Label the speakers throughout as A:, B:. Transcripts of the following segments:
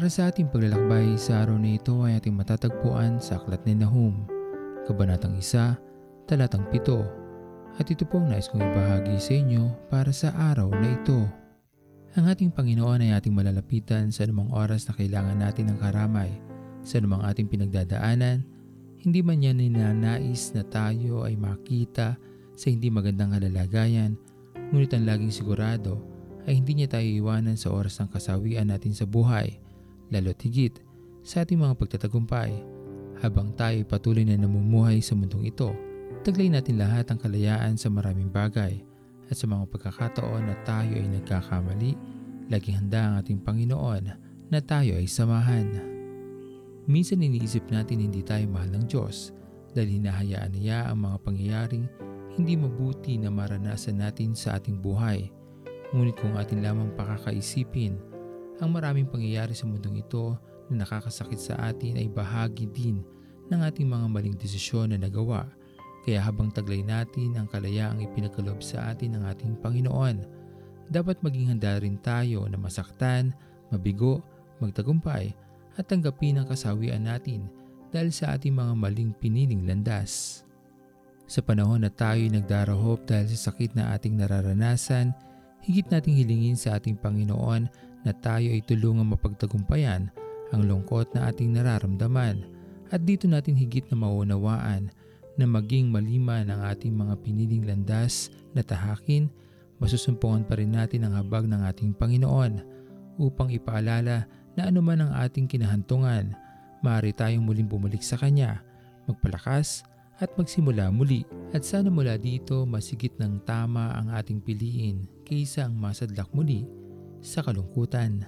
A: Para sa ating paglalakbay sa araw na ito ay ating matatagpuan sa Aklat ni Nahum, Kabanatang 1, Talatang 7. At ito pong nais kong ibahagi sa inyo para sa araw na ito. Ang ating Panginoon ay ating malalapitan sa anumang oras na kailangan natin ng karamay, sa anumang ating pinagdadaanan, hindi man yan ninanais na tayo ay makita sa hindi magandang kalalagayan, ngunit ang laging sigurado ay hindi niya tayo iwanan sa oras ng kasawian natin sa buhay lalo't higit sa ating mga pagtatagumpay. Habang tayo patuloy na namumuhay sa mundong ito, taglay natin lahat ang kalayaan sa maraming bagay at sa mga pagkakataon na tayo ay nagkakamali, laging handa ang ating Panginoon na tayo ay samahan. Minsan iniisip natin hindi tayo mahal ng Diyos dahil hinahayaan niya ang mga pangyayaring hindi mabuti na maranasan natin sa ating buhay. Ngunit kung atin lamang pakakaisipin ang maraming pangyayari sa mundong ito na nakakasakit sa atin ay bahagi din ng ating mga maling desisyon na nagawa. Kaya habang taglay natin ang kalayaang ipinagkalob sa atin ng ating Panginoon, dapat maging handa rin tayo na masaktan, mabigo, magtagumpay at tanggapin ang kasawian natin dahil sa ating mga maling piniling landas. Sa panahon na tayo nagdarahop dahil sa sakit na ating nararanasan, higit nating hilingin sa ating Panginoon na tayo ay tulungang mapagtagumpayan ang lungkot na ating nararamdaman at dito natin higit na maunawaan na maging malima ng ating mga piniling landas na tahakin, masusumpungan pa rin natin ang habag ng ating Panginoon upang ipaalala na anuman ang ating kinahantungan, maaari tayong muling bumalik sa Kanya, magpalakas at magsimula muli. At sana mula dito masigit ng tama ang ating piliin kaysa ang masadlak muli sa kalungkutan.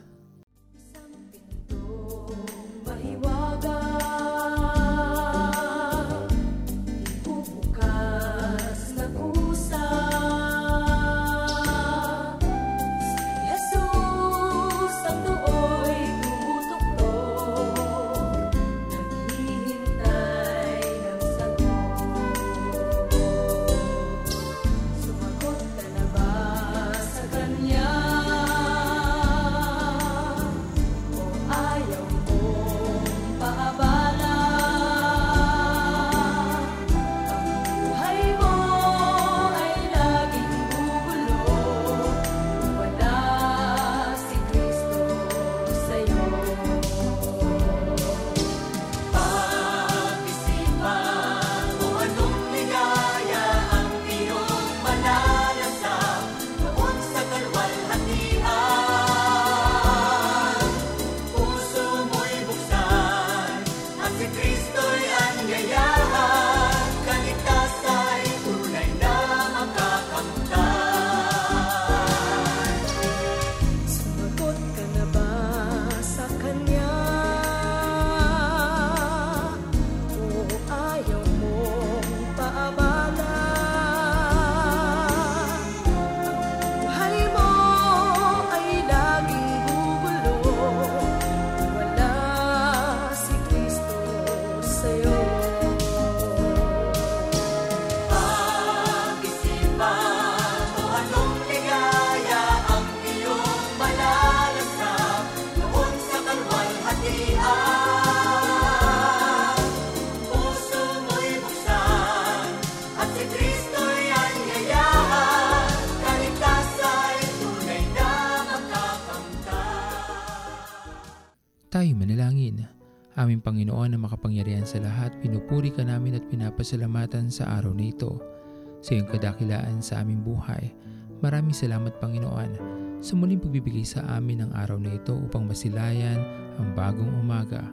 A: Tayo manalangin. Aming Panginoon na makapangyarihan sa lahat, pinupuri ka namin at pinapasalamatan sa araw na ito. Sa iyong kadakilaan sa aming buhay. Maraming salamat Panginoon sa muling pagbibigay sa amin ng araw na ito upang masilayan ang bagong umaga.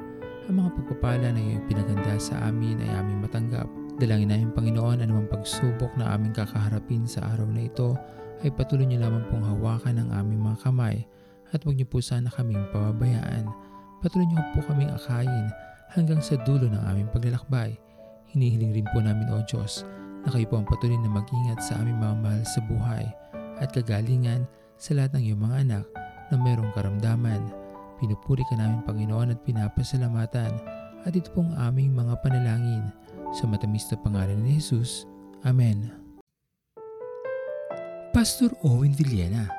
A: Ang mga pagpapala na iyong pinaganda sa amin ay aming matanggap. Dalangin namin Panginoon anumang pagsubok na aming kakaharapin sa araw na ito ay patuloy niyo lamang pong hawakan ang aming mga kamay at huwag niyo po sana kaming pababayaan Patuloy niyo po kaming akayin hanggang sa dulo ng aming paglalakbay. Hinihiling rin po namin o Diyos na kayo po ang patuloy na mag-ingat sa aming mga mahal sa buhay at kagalingan sa lahat ng iyong mga anak na mayroong karamdaman. Pinupuri ka namin Panginoon at pinapasalamatan at ito pong aming mga panalangin sa matamis na pangalan ni Jesus. Amen. Pastor Owen Villena